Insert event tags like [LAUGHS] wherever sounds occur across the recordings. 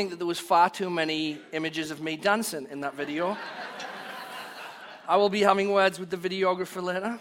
think that there was far too many images of me dancing in that video. I will be having words with the videographer later.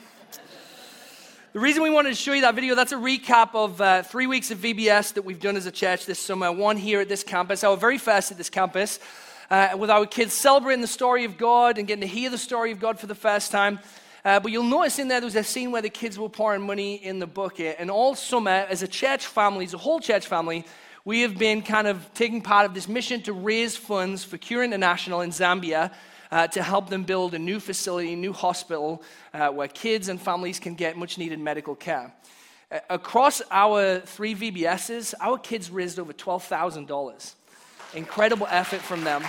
The reason we wanted to show you that video, that's a recap of uh, three weeks of VBS that we've done as a church this summer. One here at this campus, our very first at this campus, uh, with our kids celebrating the story of God and getting to hear the story of God for the first time. Uh, but you'll notice in there, there was a scene where the kids were pouring money in the bucket. And all summer, as a church family, as a whole church family, we have been kind of taking part of this mission to raise funds for Cure International in Zambia uh, to help them build a new facility, a new hospital uh, where kids and families can get much needed medical care. Uh, across our three VBSs, our kids raised over $12,000. Incredible effort from them.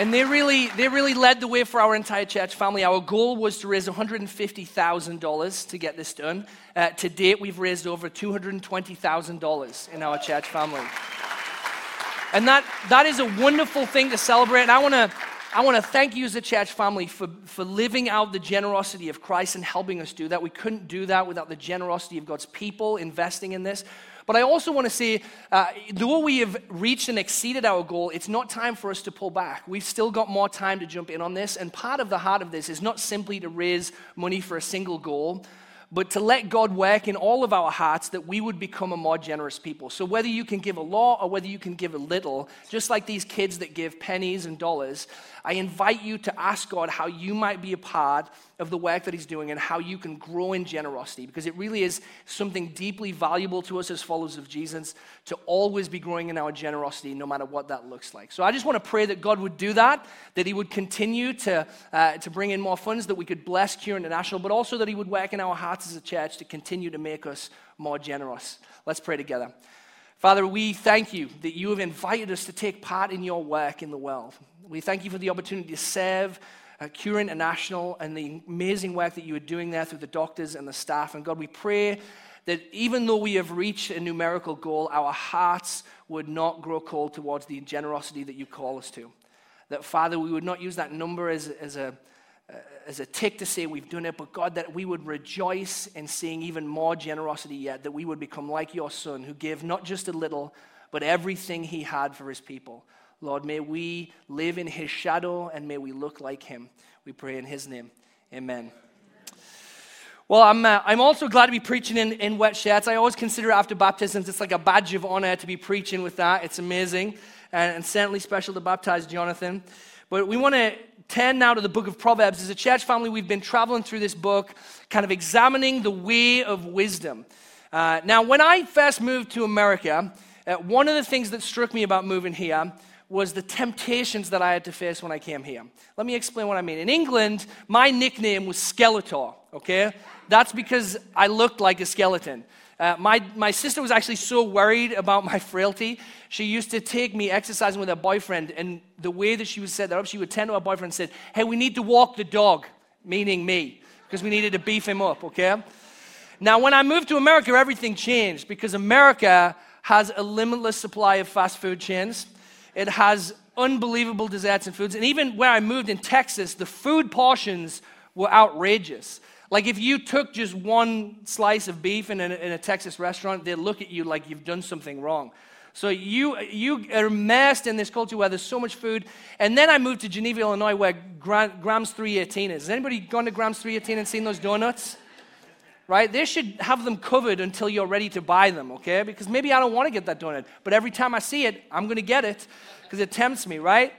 And they really, they really led the way for our entire church family. Our goal was to raise $150,000 to get this done. Uh, to date, we've raised over $220,000 in our church family. And that, that is a wonderful thing to celebrate. And I want to I want to thank you as a church family for, for living out the generosity of Christ and helping us do that. We couldn't do that without the generosity of God's people investing in this. But I also want to say, uh, though we have reached and exceeded our goal, it's not time for us to pull back. We've still got more time to jump in on this. And part of the heart of this is not simply to raise money for a single goal, but to let God work in all of our hearts that we would become a more generous people. So, whether you can give a lot or whether you can give a little, just like these kids that give pennies and dollars, I invite you to ask God how you might be a part of the work that He's doing and how you can grow in generosity because it really is something deeply valuable to us as followers of Jesus to always be growing in our generosity no matter what that looks like. So I just want to pray that God would do that, that He would continue to, uh, to bring in more funds, that we could bless Cure International, but also that He would work in our hearts as a church to continue to make us more generous. Let's pray together. Father, we thank you that you have invited us to take part in your work in the world. We thank you for the opportunity to serve uh, Cure International and the amazing work that you are doing there through the doctors and the staff. And God, we pray that even though we have reached a numerical goal, our hearts would not grow cold towards the generosity that you call us to. That, Father, we would not use that number as, as, a, as a tick to say we've done it, but God, that we would rejoice in seeing even more generosity yet, that we would become like your Son, who gave not just a little, but everything he had for his people. Lord, may we live in his shadow and may we look like him. We pray in his name. Amen. Well, I'm, uh, I'm also glad to be preaching in, in wet shirts. I always consider after baptisms, it's like a badge of honor to be preaching with that. It's amazing and, and certainly special to baptize Jonathan. But we want to turn now to the book of Proverbs. As a church family, we've been traveling through this book, kind of examining the way of wisdom. Uh, now, when I first moved to America, uh, one of the things that struck me about moving here was the temptations that I had to face when I came here. Let me explain what I mean. In England, my nickname was Skeletor, okay? That's because I looked like a skeleton. Uh, my, my sister was actually so worried about my frailty. She used to take me exercising with her boyfriend, and the way that she would set that up, she would turn to her boyfriend and said, Hey, we need to walk the dog, meaning me, because we needed to beef him up, okay? Now, when I moved to America, everything changed because America has a limitless supply of fast food chains. It has unbelievable desserts and foods. And even where I moved in Texas, the food portions were outrageous. Like if you took just one slice of beef in a, in a Texas restaurant, they'd look at you like you've done something wrong. So you, you are immersed in this culture where there's so much food. And then I moved to Geneva, Illinois, where Graham's 318 is. Has anybody gone to Graham's 318 and seen those donuts? right? They should have them covered until you're ready to buy them, okay? Because maybe I don't want to get that donut, but every time I see it, I'm going to get it because it tempts me, right?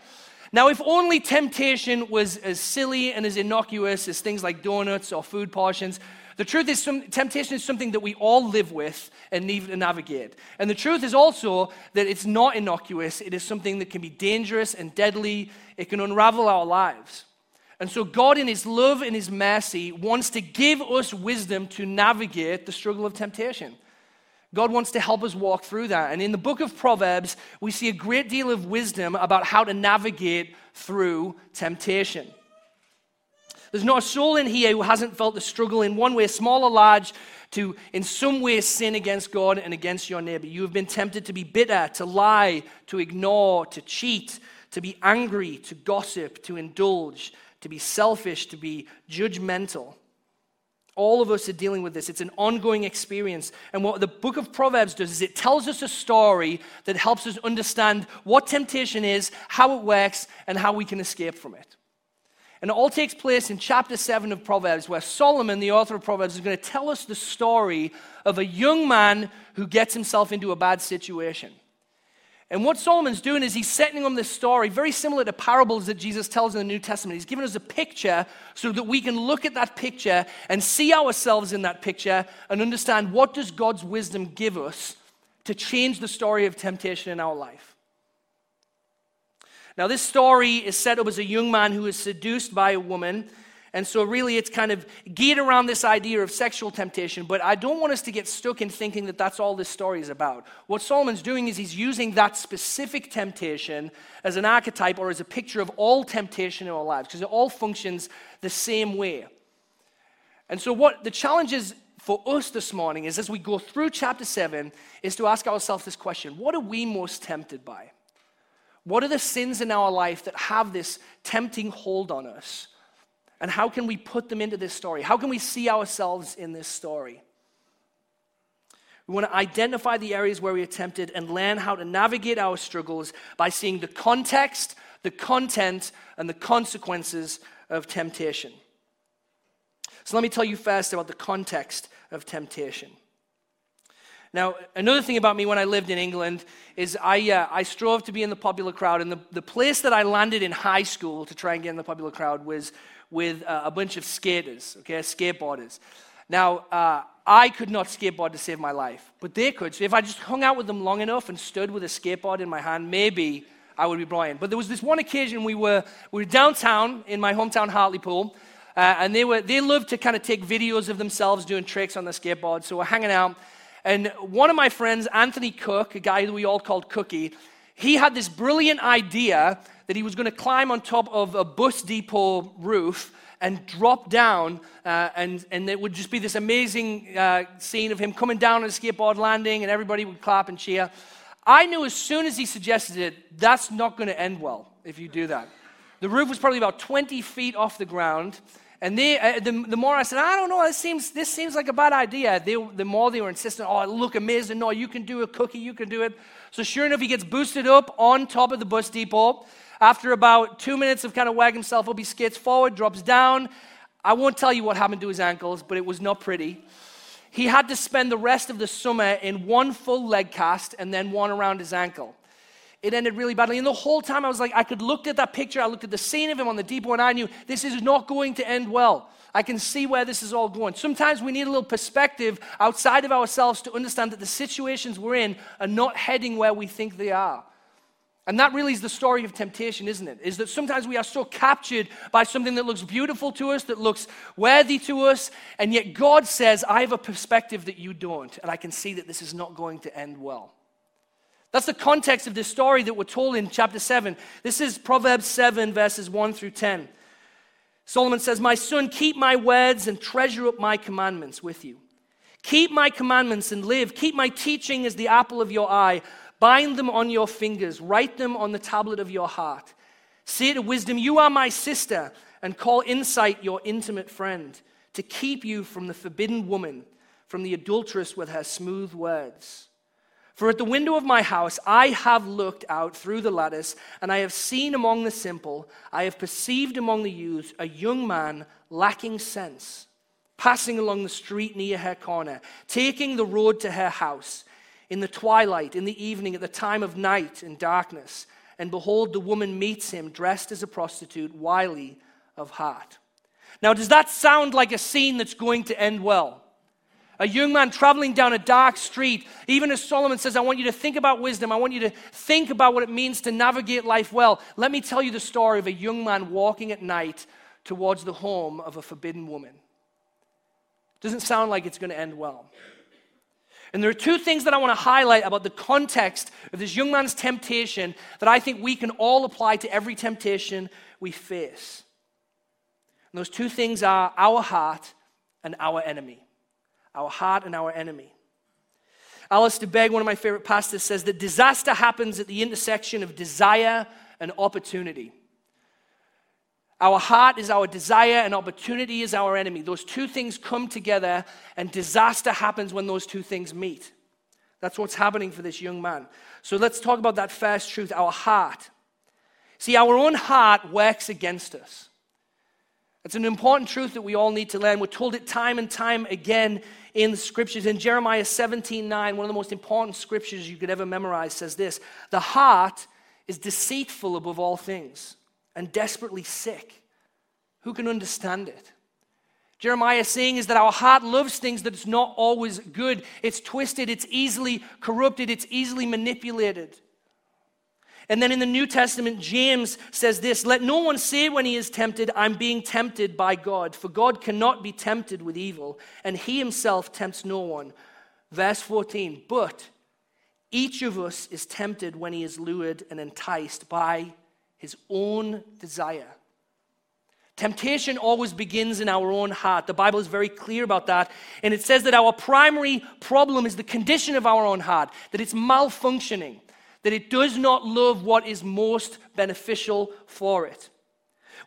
Now, if only temptation was as silly and as innocuous as things like donuts or food portions, the truth is, some, temptation is something that we all live with and need to navigate. And the truth is also that it's not innocuous, it is something that can be dangerous and deadly, it can unravel our lives. And so, God, in His love and His mercy, wants to give us wisdom to navigate the struggle of temptation. God wants to help us walk through that. And in the book of Proverbs, we see a great deal of wisdom about how to navigate through temptation. There's not a soul in here who hasn't felt the struggle in one way, small or large, to in some way sin against God and against your neighbor. You have been tempted to be bitter, to lie, to ignore, to cheat, to be angry, to gossip, to indulge, to be selfish, to be judgmental. All of us are dealing with this. It's an ongoing experience. And what the book of Proverbs does is it tells us a story that helps us understand what temptation is, how it works, and how we can escape from it. And it all takes place in chapter 7 of Proverbs, where Solomon, the author of Proverbs, is going to tell us the story of a young man who gets himself into a bad situation. And what Solomon's doing is he's setting on this story very similar to parables that Jesus tells in the New Testament. He's given us a picture so that we can look at that picture and see ourselves in that picture and understand what does God's wisdom give us to change the story of temptation in our life. Now, this story is set up as a young man who is seduced by a woman and so, really, it's kind of geared around this idea of sexual temptation. But I don't want us to get stuck in thinking that that's all this story is about. What Solomon's doing is he's using that specific temptation as an archetype or as a picture of all temptation in our lives, because it all functions the same way. And so, what the challenge is for us this morning is as we go through chapter 7, is to ask ourselves this question What are we most tempted by? What are the sins in our life that have this tempting hold on us? And how can we put them into this story? How can we see ourselves in this story? We want to identify the areas where we are tempted and learn how to navigate our struggles by seeing the context, the content, and the consequences of temptation. So let me tell you first about the context of temptation. Now, another thing about me when I lived in England is I, uh, I strove to be in the popular crowd, and the, the place that I landed in high school to try and get in the popular crowd was with uh, a bunch of skaters, okay, skateboarders. Now, uh, I could not skateboard to save my life, but they could. So if I just hung out with them long enough and stood with a skateboard in my hand, maybe I would be brilliant. But there was this one occasion we were, we were downtown in my hometown Hartlepool, uh, and they, were, they loved to kind of take videos of themselves doing tricks on the skateboard. So we're hanging out, and one of my friends, Anthony Cook, a guy that we all called Cookie, he had this brilliant idea that he was going to climb on top of a bus depot roof and drop down, uh, and, and it would just be this amazing uh, scene of him coming down on a skateboard landing, and everybody would clap and cheer. I knew as soon as he suggested it, that's not going to end well if you do that. The roof was probably about 20 feet off the ground. And they, uh, the, the more I said, I don't know, this seems, this seems like a bad idea, they, the more they were insistent, oh, look amazing. No, you can do a cookie, you can do it. So sure enough, he gets boosted up on top of the bus depot. After about two minutes of kind of wagging himself up, he skates forward, drops down. I won't tell you what happened to his ankles, but it was not pretty. He had to spend the rest of the summer in one full leg cast and then one around his ankle. It ended really badly. And the whole time I was like, I could look at that picture, I looked at the scene of him on the depot, and I knew this is not going to end well. I can see where this is all going. Sometimes we need a little perspective outside of ourselves to understand that the situations we're in are not heading where we think they are. And that really is the story of temptation, isn't it? Is that sometimes we are so captured by something that looks beautiful to us, that looks worthy to us, and yet God says, I have a perspective that you don't, and I can see that this is not going to end well. That's the context of this story that we're told in chapter 7. This is Proverbs 7, verses 1 through 10. Solomon says, My son, keep my words and treasure up my commandments with you. Keep my commandments and live. Keep my teaching as the apple of your eye. Bind them on your fingers, write them on the tablet of your heart. Say to wisdom, You are my sister, and call insight your intimate friend, to keep you from the forbidden woman, from the adulteress with her smooth words. For at the window of my house I have looked out through the lattice, and I have seen among the simple, I have perceived among the youths a young man lacking sense, passing along the street near her corner, taking the road to her house in the twilight, in the evening, at the time of night and darkness. And behold, the woman meets him dressed as a prostitute, wily of heart. Now, does that sound like a scene that's going to end well? A young man traveling down a dark street, even as Solomon says, I want you to think about wisdom. I want you to think about what it means to navigate life well. Let me tell you the story of a young man walking at night towards the home of a forbidden woman. Doesn't sound like it's going to end well. And there are two things that I want to highlight about the context of this young man's temptation that I think we can all apply to every temptation we face. And those two things are our heart and our enemy. Our heart and our enemy. Alistair Begg, one of my favorite pastors, says that disaster happens at the intersection of desire and opportunity. Our heart is our desire, and opportunity is our enemy. Those two things come together, and disaster happens when those two things meet. That's what's happening for this young man. So let's talk about that first truth our heart. See, our own heart works against us. It's an important truth that we all need to learn. We're told it time and time again in the scriptures. In Jeremiah 17 9, one of the most important scriptures you could ever memorize says this The heart is deceitful above all things and desperately sick. Who can understand it? Jeremiah is saying is that our heart loves things that's not always good. It's twisted, it's easily corrupted, it's easily manipulated. And then in the New Testament, James says this Let no one say when he is tempted, I'm being tempted by God, for God cannot be tempted with evil, and he himself tempts no one. Verse 14, but each of us is tempted when he is lured and enticed by his own desire. Temptation always begins in our own heart. The Bible is very clear about that. And it says that our primary problem is the condition of our own heart, that it's malfunctioning, that it does not love what is most beneficial for it.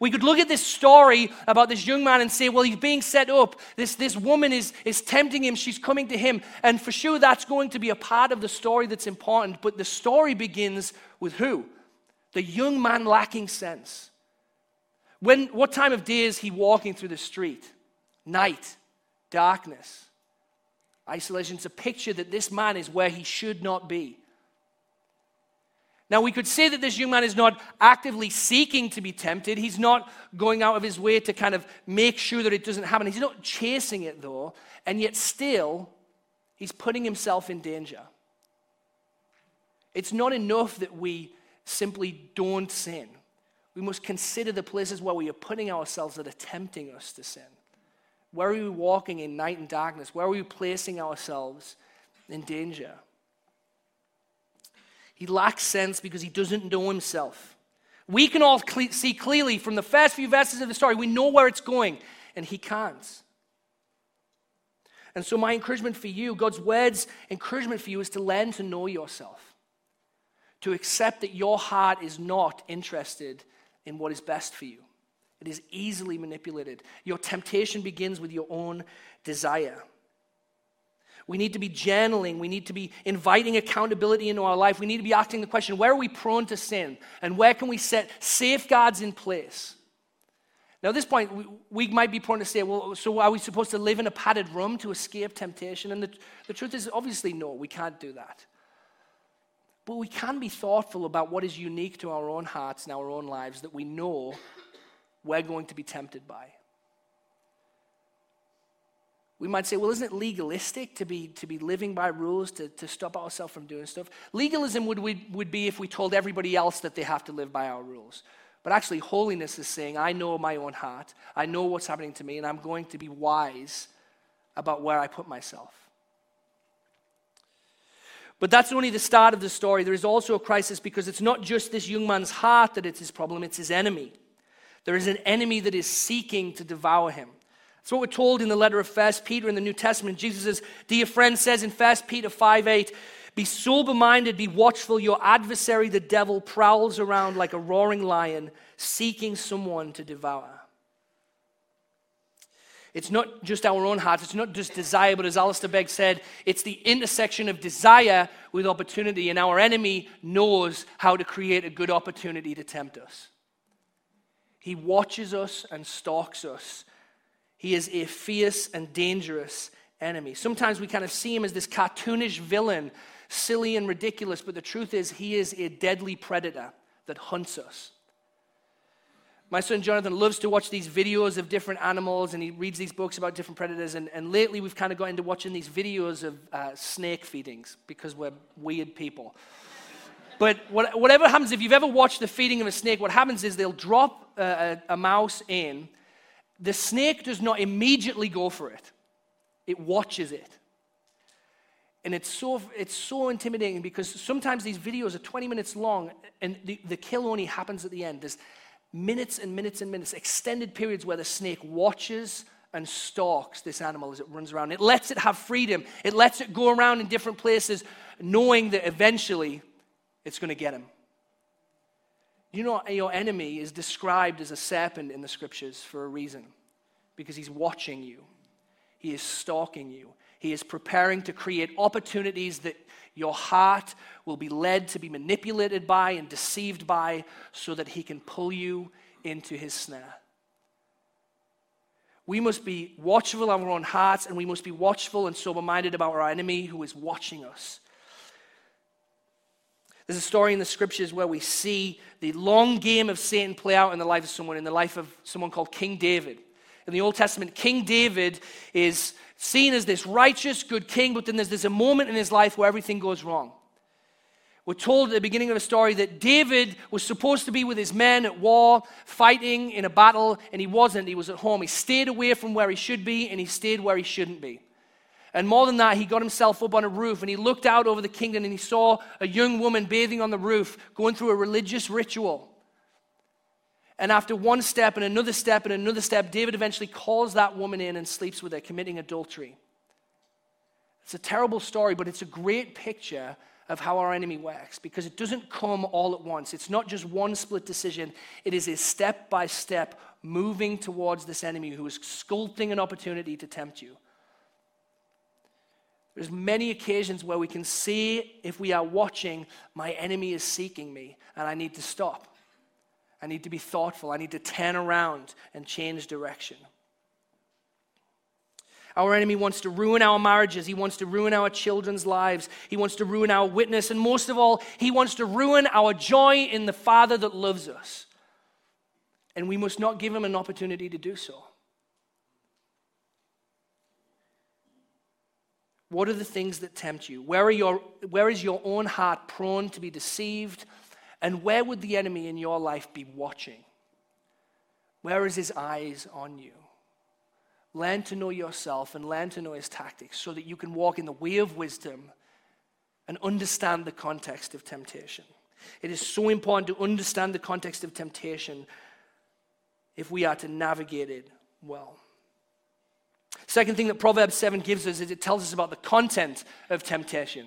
We could look at this story about this young man and say, well, he's being set up. This, this woman is, is tempting him. She's coming to him. And for sure, that's going to be a part of the story that's important. But the story begins with who? The young man lacking sense. When, what time of day is he walking through the street? Night, darkness, isolation. It's a picture that this man is where he should not be. Now, we could say that this young man is not actively seeking to be tempted. He's not going out of his way to kind of make sure that it doesn't happen. He's not chasing it, though, and yet still, he's putting himself in danger. It's not enough that we simply don't sin. We must consider the places where we are putting ourselves that are tempting us to sin. Where are we walking in night and darkness? Where are we placing ourselves in danger? He lacks sense because he doesn't know himself. We can all see clearly from the first few verses of the story, we know where it's going, and he can't. And so, my encouragement for you, God's words encouragement for you, is to learn to know yourself, to accept that your heart is not interested in what is best for you. It is easily manipulated. Your temptation begins with your own desire. We need to be journaling. We need to be inviting accountability into our life. We need to be asking the question where are we prone to sin? And where can we set safeguards in place? Now, at this point, we, we might be prone to say, well, so are we supposed to live in a padded room to escape temptation? And the, the truth is, obviously, no, we can't do that. But we can be thoughtful about what is unique to our own hearts and our own lives that we know we're going to be tempted by. We might say, well, isn't it legalistic to be, to be living by rules, to, to stop ourselves from doing stuff? Legalism would, would, would be if we told everybody else that they have to live by our rules. But actually, holiness is saying, I know my own heart, I know what's happening to me, and I'm going to be wise about where I put myself. But that's only the start of the story. There is also a crisis because it's not just this young man's heart that it's his problem, it's his enemy. There is an enemy that is seeking to devour him. That's what we're told in the letter of 1 Peter in the New Testament. Jesus' says, dear friend says in 1 Peter 5 8, Be sober minded, be watchful. Your adversary, the devil, prowls around like a roaring lion, seeking someone to devour. It's not just our own hearts, it's not just desire, but as Alistair Begg said, it's the intersection of desire with opportunity, and our enemy knows how to create a good opportunity to tempt us. He watches us and stalks us. He is a fierce and dangerous enemy. Sometimes we kind of see him as this cartoonish villain, silly and ridiculous, but the truth is, he is a deadly predator that hunts us. My son Jonathan loves to watch these videos of different animals and he reads these books about different predators. And, and lately we've kind of got into watching these videos of uh, snake feedings because we're weird people. But what, whatever happens, if you've ever watched the feeding of a snake, what happens is they'll drop a, a, a mouse in. The snake does not immediately go for it, it watches it. And it's so, it's so intimidating because sometimes these videos are 20 minutes long and the, the kill only happens at the end. There's, minutes and minutes and minutes, extended periods where the snake watches and stalks this animal as it runs around. It lets it have freedom, it lets it go around in different places, knowing that eventually it's going to get him. You know, your enemy is described as a serpent in the scriptures for a reason because he's watching you, he is stalking you, he is preparing to create opportunities that your heart will be led to be manipulated by and deceived by so that he can pull you into his snare. We must be watchful of our own hearts and we must be watchful and sober minded about our enemy who is watching us. There's a story in the scriptures where we see the long game of Satan play out in the life of someone, in the life of someone called King David. In the Old Testament, King David is seen as this righteous, good king, but then there's this a moment in his life where everything goes wrong. We're told at the beginning of the story that David was supposed to be with his men at war, fighting in a battle, and he wasn't. He was at home. He stayed away from where he should be, and he stayed where he shouldn't be. And more than that, he got himself up on a roof and he looked out over the kingdom and he saw a young woman bathing on the roof, going through a religious ritual. And after one step and another step and another step, David eventually calls that woman in and sleeps with her, committing adultery. It's a terrible story, but it's a great picture of how our enemy works because it doesn't come all at once. It's not just one split decision, it is a step by step moving towards this enemy who is sculpting an opportunity to tempt you. There's many occasions where we can see if we are watching, my enemy is seeking me, and I need to stop. I need to be thoughtful. I need to turn around and change direction. Our enemy wants to ruin our marriages. He wants to ruin our children's lives. He wants to ruin our witness. And most of all, he wants to ruin our joy in the Father that loves us. And we must not give him an opportunity to do so. What are the things that tempt you? Where, are your, where is your own heart prone to be deceived? And where would the enemy in your life be watching? Where is his eyes on you? Learn to know yourself and learn to know his tactics so that you can walk in the way of wisdom and understand the context of temptation. It is so important to understand the context of temptation if we are to navigate it well. Second thing that Proverbs 7 gives us is it tells us about the content of temptation.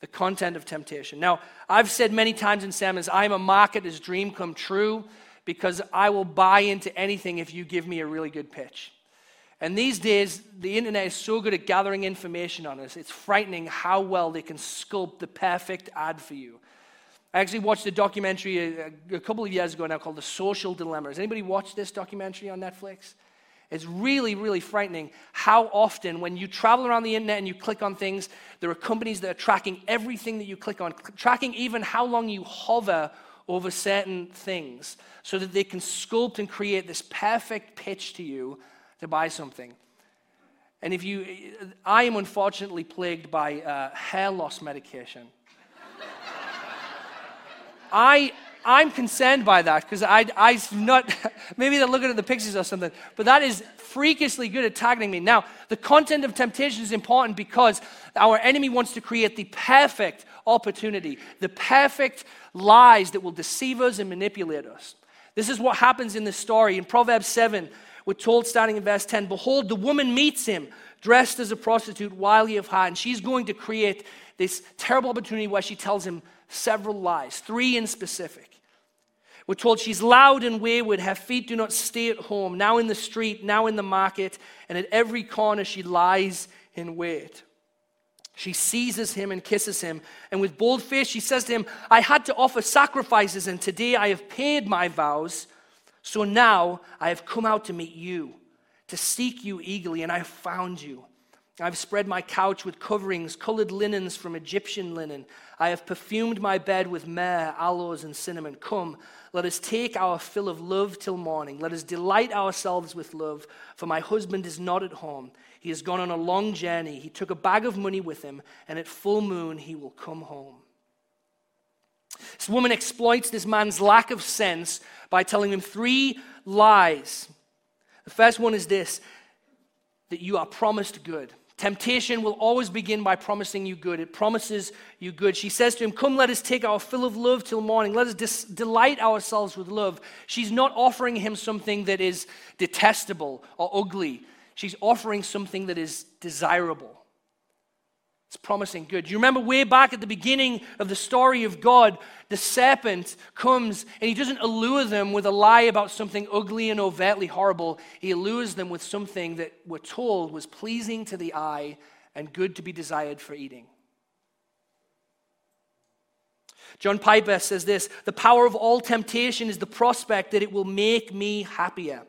The content of temptation. Now, I've said many times in sermons, I'm a marketer's dream come true because I will buy into anything if you give me a really good pitch. And these days, the internet is so good at gathering information on us, it's frightening how well they can sculpt the perfect ad for you. I actually watched a documentary a, a couple of years ago now called The Social Dilemma. Has anybody watched this documentary on Netflix? It's really, really frightening how often, when you travel around the internet and you click on things, there are companies that are tracking everything that you click on, tracking even how long you hover over certain things, so that they can sculpt and create this perfect pitch to you to buy something. And if you, I am unfortunately plagued by uh, hair loss medication. [LAUGHS] I, I'm concerned by that because I, I not, [LAUGHS] maybe they're looking at the pictures or something, but that is freakishly good at targeting me. Now, the content of temptation is important because our enemy wants to create the perfect opportunity, the perfect lies that will deceive us and manipulate us. This is what happens in this story. In Proverbs 7, we're told, starting in verse 10, Behold, the woman meets him dressed as a prostitute he of heart. And she's going to create this terrible opportunity where she tells him several lies, three in specific. We're told she's loud and wayward. Her feet do not stay at home, now in the street, now in the market, and at every corner she lies in wait. She seizes him and kisses him, and with bold face she says to him, I had to offer sacrifices, and today I have paid my vows. So now I have come out to meet you, to seek you eagerly, and I have found you. I've spread my couch with coverings, colored linens from Egyptian linen. I have perfumed my bed with myrrh, aloes, and cinnamon. Come, let us take our fill of love till morning. Let us delight ourselves with love, for my husband is not at home. He has gone on a long journey. He took a bag of money with him, and at full moon he will come home. This woman exploits this man's lack of sense by telling him three lies. The first one is this that you are promised good. Temptation will always begin by promising you good. It promises you good. She says to him, Come, let us take our fill of love till morning. Let us dis- delight ourselves with love. She's not offering him something that is detestable or ugly, she's offering something that is desirable. It's promising good. You remember way back at the beginning of the story of God, the serpent comes and he doesn't allure them with a lie about something ugly and overtly horrible. He allures them with something that we're told was pleasing to the eye and good to be desired for eating. John Piper says this The power of all temptation is the prospect that it will make me happier.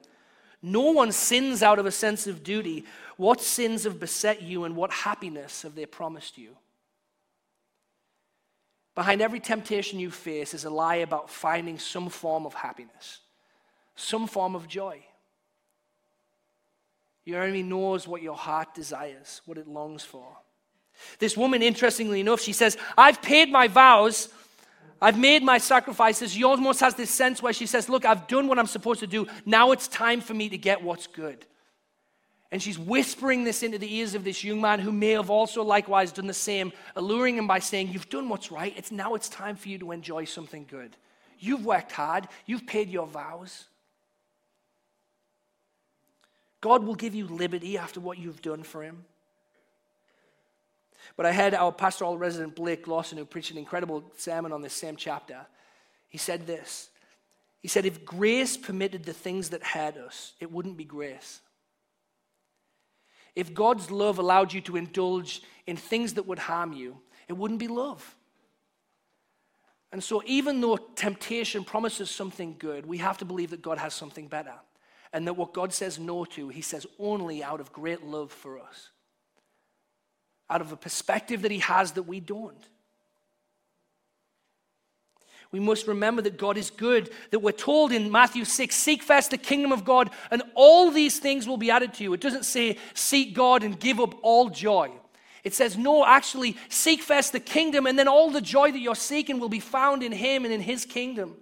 No one sins out of a sense of duty. What sins have beset you, and what happiness have they promised you? Behind every temptation you face is a lie about finding some form of happiness, some form of joy. Your enemy knows what your heart desires, what it longs for. This woman, interestingly enough, she says, I've paid my vows. I've made my sacrifices. She almost has this sense where she says, Look, I've done what I'm supposed to do. Now it's time for me to get what's good. And she's whispering this into the ears of this young man who may have also likewise done the same, alluring him by saying, You've done what's right. It's now it's time for you to enjoy something good. You've worked hard, you've paid your vows. God will give you liberty after what you've done for him. But I had our pastoral resident, Blake Lawson, who preached an incredible sermon on this same chapter. He said this He said, If grace permitted the things that hurt us, it wouldn't be grace. If God's love allowed you to indulge in things that would harm you, it wouldn't be love. And so, even though temptation promises something good, we have to believe that God has something better. And that what God says no to, He says only out of great love for us out of a perspective that He has that we don't. We must remember that God is good, that we're told in Matthew 6 seek first the kingdom of God, and all these things will be added to you. It doesn't say seek God and give up all joy. It says, no, actually, seek first the kingdom, and then all the joy that you're seeking will be found in Him and in His kingdom.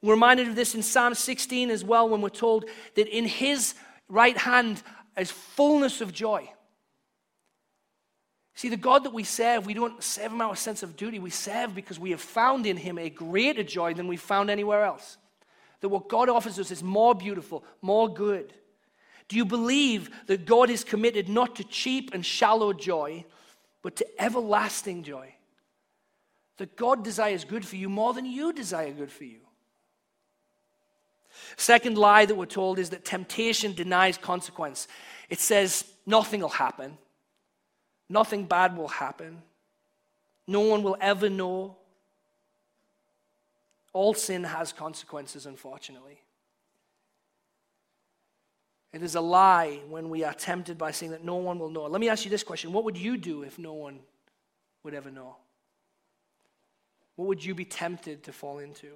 We're reminded of this in Psalm 16 as well, when we're told that in His right hand is fullness of joy. See, the God that we serve, we don't serve him out of sense of duty. We serve because we have found in him a greater joy than we've found anywhere else. That what God offers us is more beautiful, more good. Do you believe that God is committed not to cheap and shallow joy, but to everlasting joy? That God desires good for you more than you desire good for you. Second lie that we're told is that temptation denies consequence. It says nothing will happen. Nothing bad will happen. No one will ever know. All sin has consequences, unfortunately. It is a lie when we are tempted by saying that no one will know. Let me ask you this question What would you do if no one would ever know? What would you be tempted to fall into?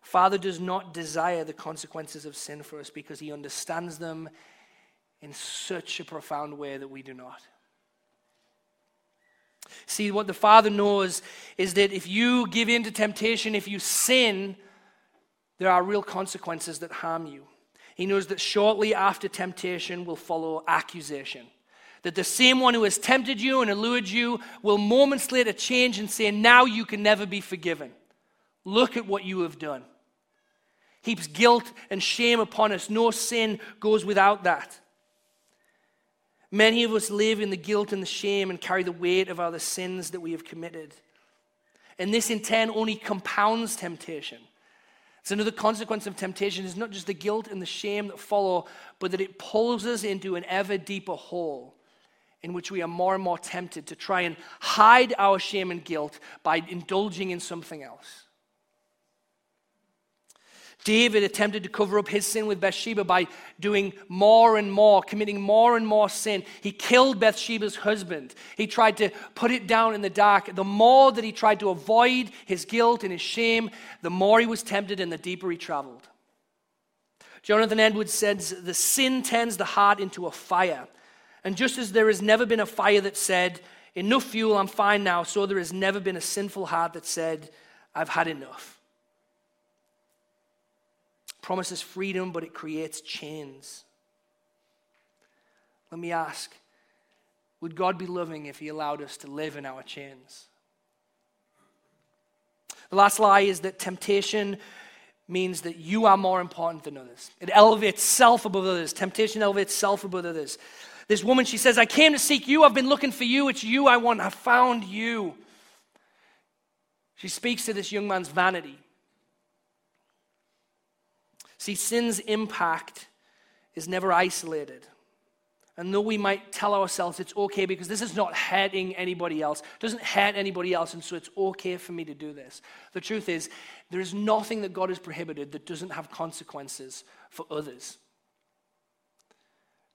Father does not desire the consequences of sin for us because he understands them in such a profound way that we do not. See, what the Father knows is that if you give in to temptation, if you sin, there are real consequences that harm you. He knows that shortly after temptation will follow accusation. That the same one who has tempted you and allured you will moments later change and say, Now you can never be forgiven. Look at what you have done. Heaps guilt and shame upon us. No sin goes without that. Many of us live in the guilt and the shame and carry the weight of other sins that we have committed. And this in turn only compounds temptation. So another consequence of temptation is not just the guilt and the shame that follow, but that it pulls us into an ever deeper hole in which we are more and more tempted to try and hide our shame and guilt by indulging in something else. David attempted to cover up his sin with Bathsheba by doing more and more, committing more and more sin. He killed Bathsheba's husband. He tried to put it down in the dark. The more that he tried to avoid his guilt and his shame, the more he was tempted and the deeper he traveled. Jonathan Edwards says, The sin turns the heart into a fire. And just as there has never been a fire that said, Enough fuel, I'm fine now, so there has never been a sinful heart that said, I've had enough promises freedom, but it creates chains. Let me ask would God be loving if He allowed us to live in our chains? The last lie is that temptation means that you are more important than others. It elevates self above others. Temptation elevates self above others. This woman, she says, I came to seek you. I've been looking for you. It's you I want. I found you. She speaks to this young man's vanity. See, sin's impact is never isolated. And though we might tell ourselves it's okay because this is not hurting anybody else, doesn't hurt anybody else, and so it's okay for me to do this. The truth is, there is nothing that God has prohibited that doesn't have consequences for others.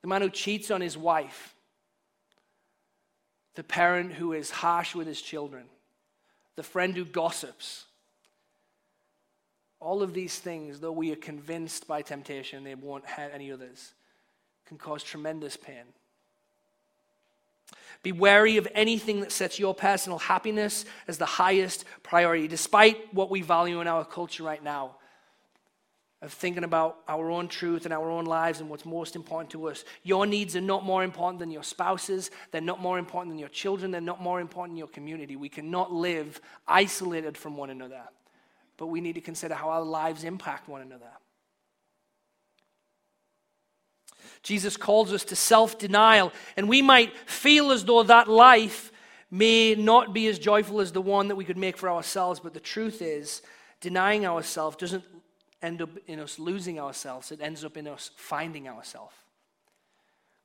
The man who cheats on his wife, the parent who is harsh with his children, the friend who gossips, all of these things, though we are convinced by temptation they won't hurt any others, can cause tremendous pain. Be wary of anything that sets your personal happiness as the highest priority, despite what we value in our culture right now of thinking about our own truth and our own lives and what's most important to us. Your needs are not more important than your spouses. They're not more important than your children. They're not more important than your community. We cannot live isolated from one another, but we need to consider how our lives impact one another. Jesus calls us to self denial, and we might feel as though that life may not be as joyful as the one that we could make for ourselves, but the truth is, denying ourselves doesn't end up in us losing ourselves, it ends up in us finding ourselves.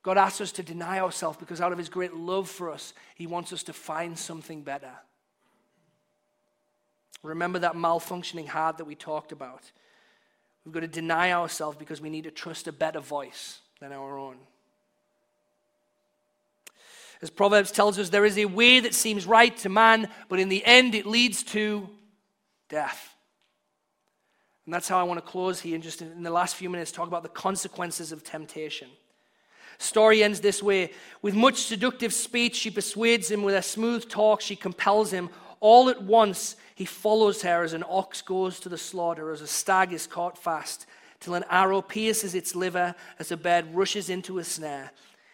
God asks us to deny ourselves because out of his great love for us, he wants us to find something better. Remember that malfunctioning heart that we talked about. We've got to deny ourselves because we need to trust a better voice than our own. As Proverbs tells us, there is a way that seems right to man, but in the end it leads to death. And that's how I want to close here, and just in the last few minutes, talk about the consequences of temptation. Story ends this way With much seductive speech, she persuades him. With a smooth talk, she compels him. All at once, he follows her as an ox goes to the slaughter, as a stag is caught fast till an arrow pierces its liver as a bird rushes into a snare.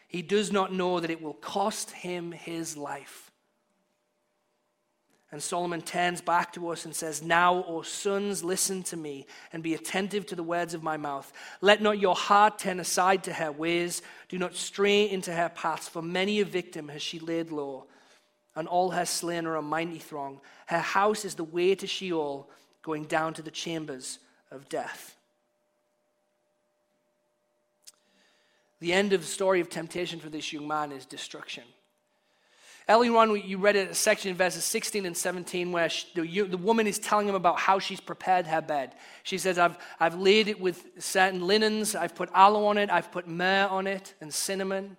He does not know that it will cost him his life. And Solomon turns back to us and says, Now, O sons, listen to me and be attentive to the words of my mouth. Let not your heart turn aside to her ways. Do not stray into her paths, for many a victim has she laid low, and all her slain are a mighty throng. Her house is the way to Sheol, going down to the chambers of death. The end of the story of temptation for this young man is destruction. Earlier you read a section in verses 16 and 17 where she, the, the, woman is telling him about how she's prepared her bed. She says, I've, I've laid it with certain linens, I've put aloe on it, I've put myrrh on it, and cinnamon.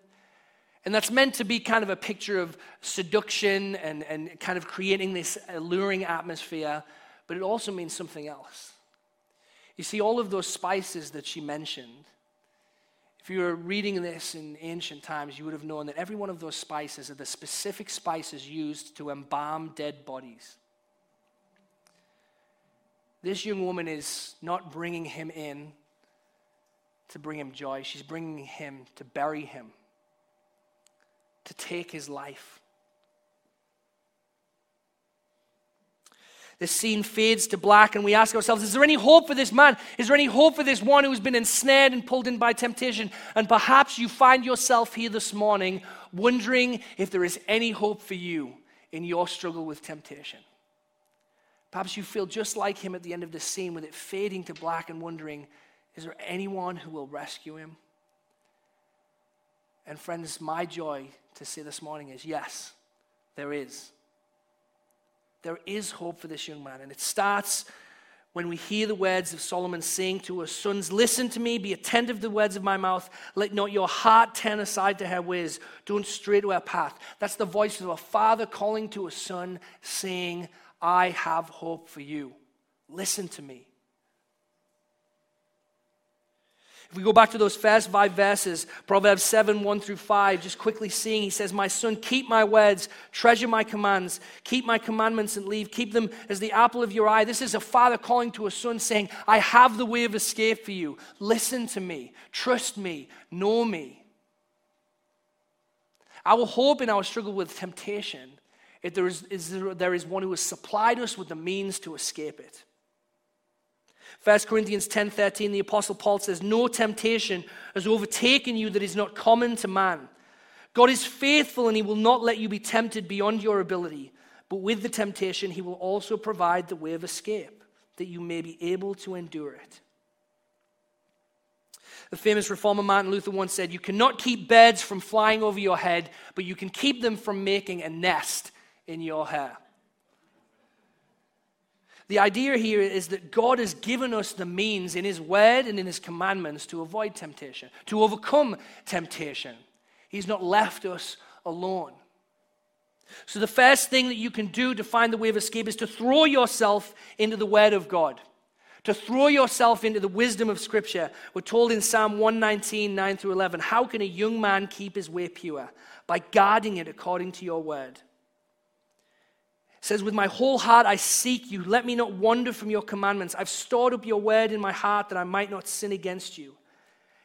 And that's meant to be kind of a picture of seduction and, and kind of creating this alluring atmosphere, but it also means something else. You see, all of those spices that she mentioned if you were reading this in ancient times, you would have known that every one of those spices are the specific spices used to embalm dead bodies. This young woman is not bringing him in to bring him joy, she's bringing him to bury him, to take his life. The scene fades to black, and we ask ourselves, is there any hope for this man? Is there any hope for this one who's been ensnared and pulled in by temptation? And perhaps you find yourself here this morning wondering if there is any hope for you in your struggle with temptation. Perhaps you feel just like him at the end of the scene with it fading to black and wondering, is there anyone who will rescue him? And friends, my joy to say this morning is yes, there is. There is hope for this young man. And it starts when we hear the words of Solomon saying to his Sons, listen to me, be attentive to the words of my mouth. Let not your heart turn aside to her ways. Don't stray to her path. That's the voice of a father calling to a son, saying, I have hope for you. Listen to me. If we go back to those first five verses, Proverbs 7 1 through 5, just quickly seeing, he says, My son, keep my words, treasure my commands, keep my commandments and leave, keep them as the apple of your eye. This is a father calling to a son saying, I have the way of escape for you. Listen to me, trust me, know me. Our hope in our struggle with temptation is there is, is there is one who has supplied us with the means to escape it. 1 Corinthians 10:13 the apostle Paul says no temptation has overtaken you that is not common to man God is faithful and he will not let you be tempted beyond your ability, but with the temptation, he will also provide the way of escape that you may be able to endure it. The famous reformer Martin Luther once said, You cannot keep birds from flying over your head, but you can keep them from making a nest in your hair. The idea here is that God has given us the means in His Word and in His commandments to avoid temptation, to overcome temptation. He's not left us alone. So, the first thing that you can do to find the way of escape is to throw yourself into the Word of God, to throw yourself into the wisdom of Scripture. We're told in Psalm 119, 9 through 11, How can a young man keep his way pure? By guarding it according to your word. Says, With my whole heart I seek you. Let me not wander from your commandments. I've stored up your word in my heart that I might not sin against you.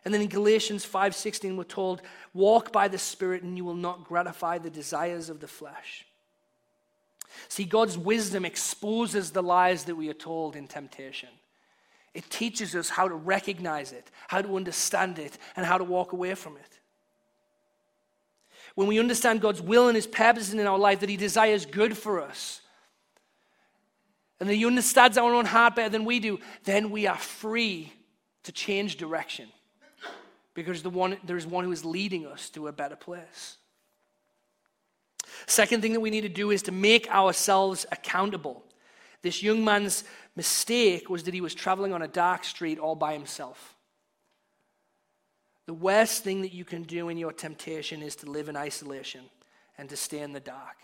And then in Galatians 5:16 we're told, "Walk by the Spirit and you will not gratify the desires of the flesh." See, God's wisdom exposes the lies that we are told in temptation. It teaches us how to recognize it, how to understand it, and how to walk away from it. When we understand God's will and His purposes in our life, that He desires good for us, and that He understands our own heart better than we do, then we are free to change direction because the one, there's one who is leading us to a better place. Second thing that we need to do is to make ourselves accountable. This young man's mistake was that he was traveling on a dark street all by himself. The worst thing that you can do in your temptation is to live in isolation and to stay in the dark.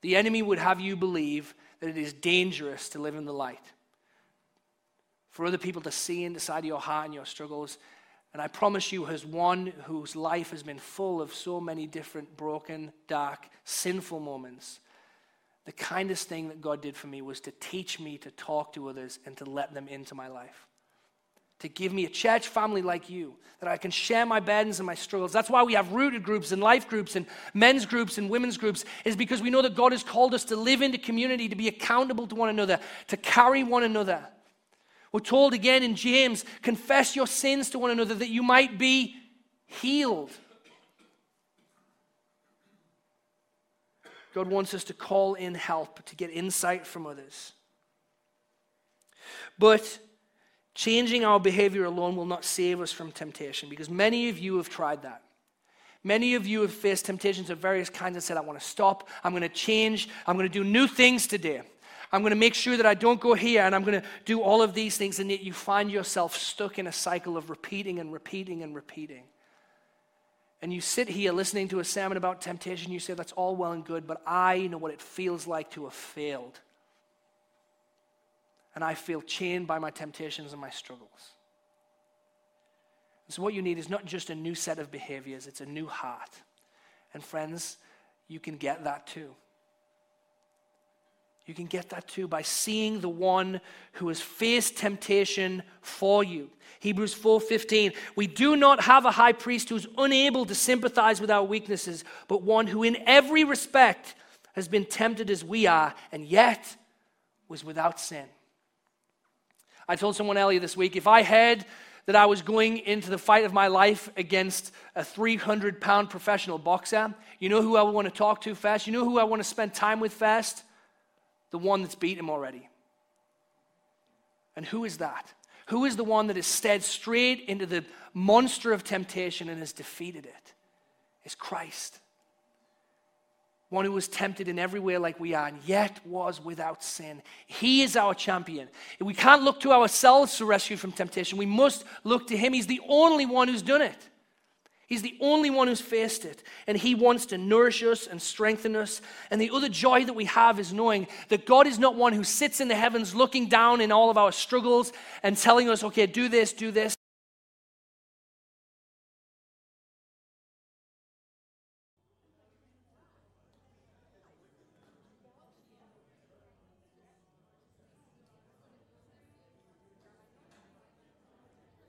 The enemy would have you believe that it is dangerous to live in the light. For other people to see inside your heart and your struggles and I promise you, as one whose life has been full of so many different broken, dark, sinful moments, the kindest thing that God did for me was to teach me to talk to others and to let them into my life. To give me a church family like you, that I can share my burdens and my struggles. That's why we have rooted groups and life groups and men's groups and women's groups, is because we know that God has called us to live into community, to be accountable to one another, to carry one another. We're told again in James, confess your sins to one another that you might be healed. God wants us to call in help, to get insight from others. But changing our behavior alone will not save us from temptation because many of you have tried that. Many of you have faced temptations of various kinds and said, I want to stop, I'm going to change, I'm going to do new things today. I'm going to make sure that I don't go here and I'm going to do all of these things. And yet you find yourself stuck in a cycle of repeating and repeating and repeating. And you sit here listening to a sermon about temptation. You say, that's all well and good, but I know what it feels like to have failed. And I feel chained by my temptations and my struggles. And so, what you need is not just a new set of behaviors, it's a new heart. And, friends, you can get that too. You can get that too by seeing the one who has faced temptation for you. Hebrews 4:15 We do not have a high priest who's unable to sympathize with our weaknesses, but one who in every respect has been tempted as we are and yet was without sin. I told someone earlier this week if I had that I was going into the fight of my life against a 300 pound professional boxer, you know who I would want to talk to fast? You know who I want to spend time with fast? the one that's beat him already. And who is that? Who is the one that has stared straight into the monster of temptation and has defeated it? It's Christ. One who was tempted in every way like we are, and yet was without sin. He is our champion. We can't look to ourselves to rescue from temptation. We must look to Him. He's the only one who's done it. He's the only one who's faced it. And He wants to nourish us and strengthen us. And the other joy that we have is knowing that God is not one who sits in the heavens looking down in all of our struggles and telling us, okay, do this, do this.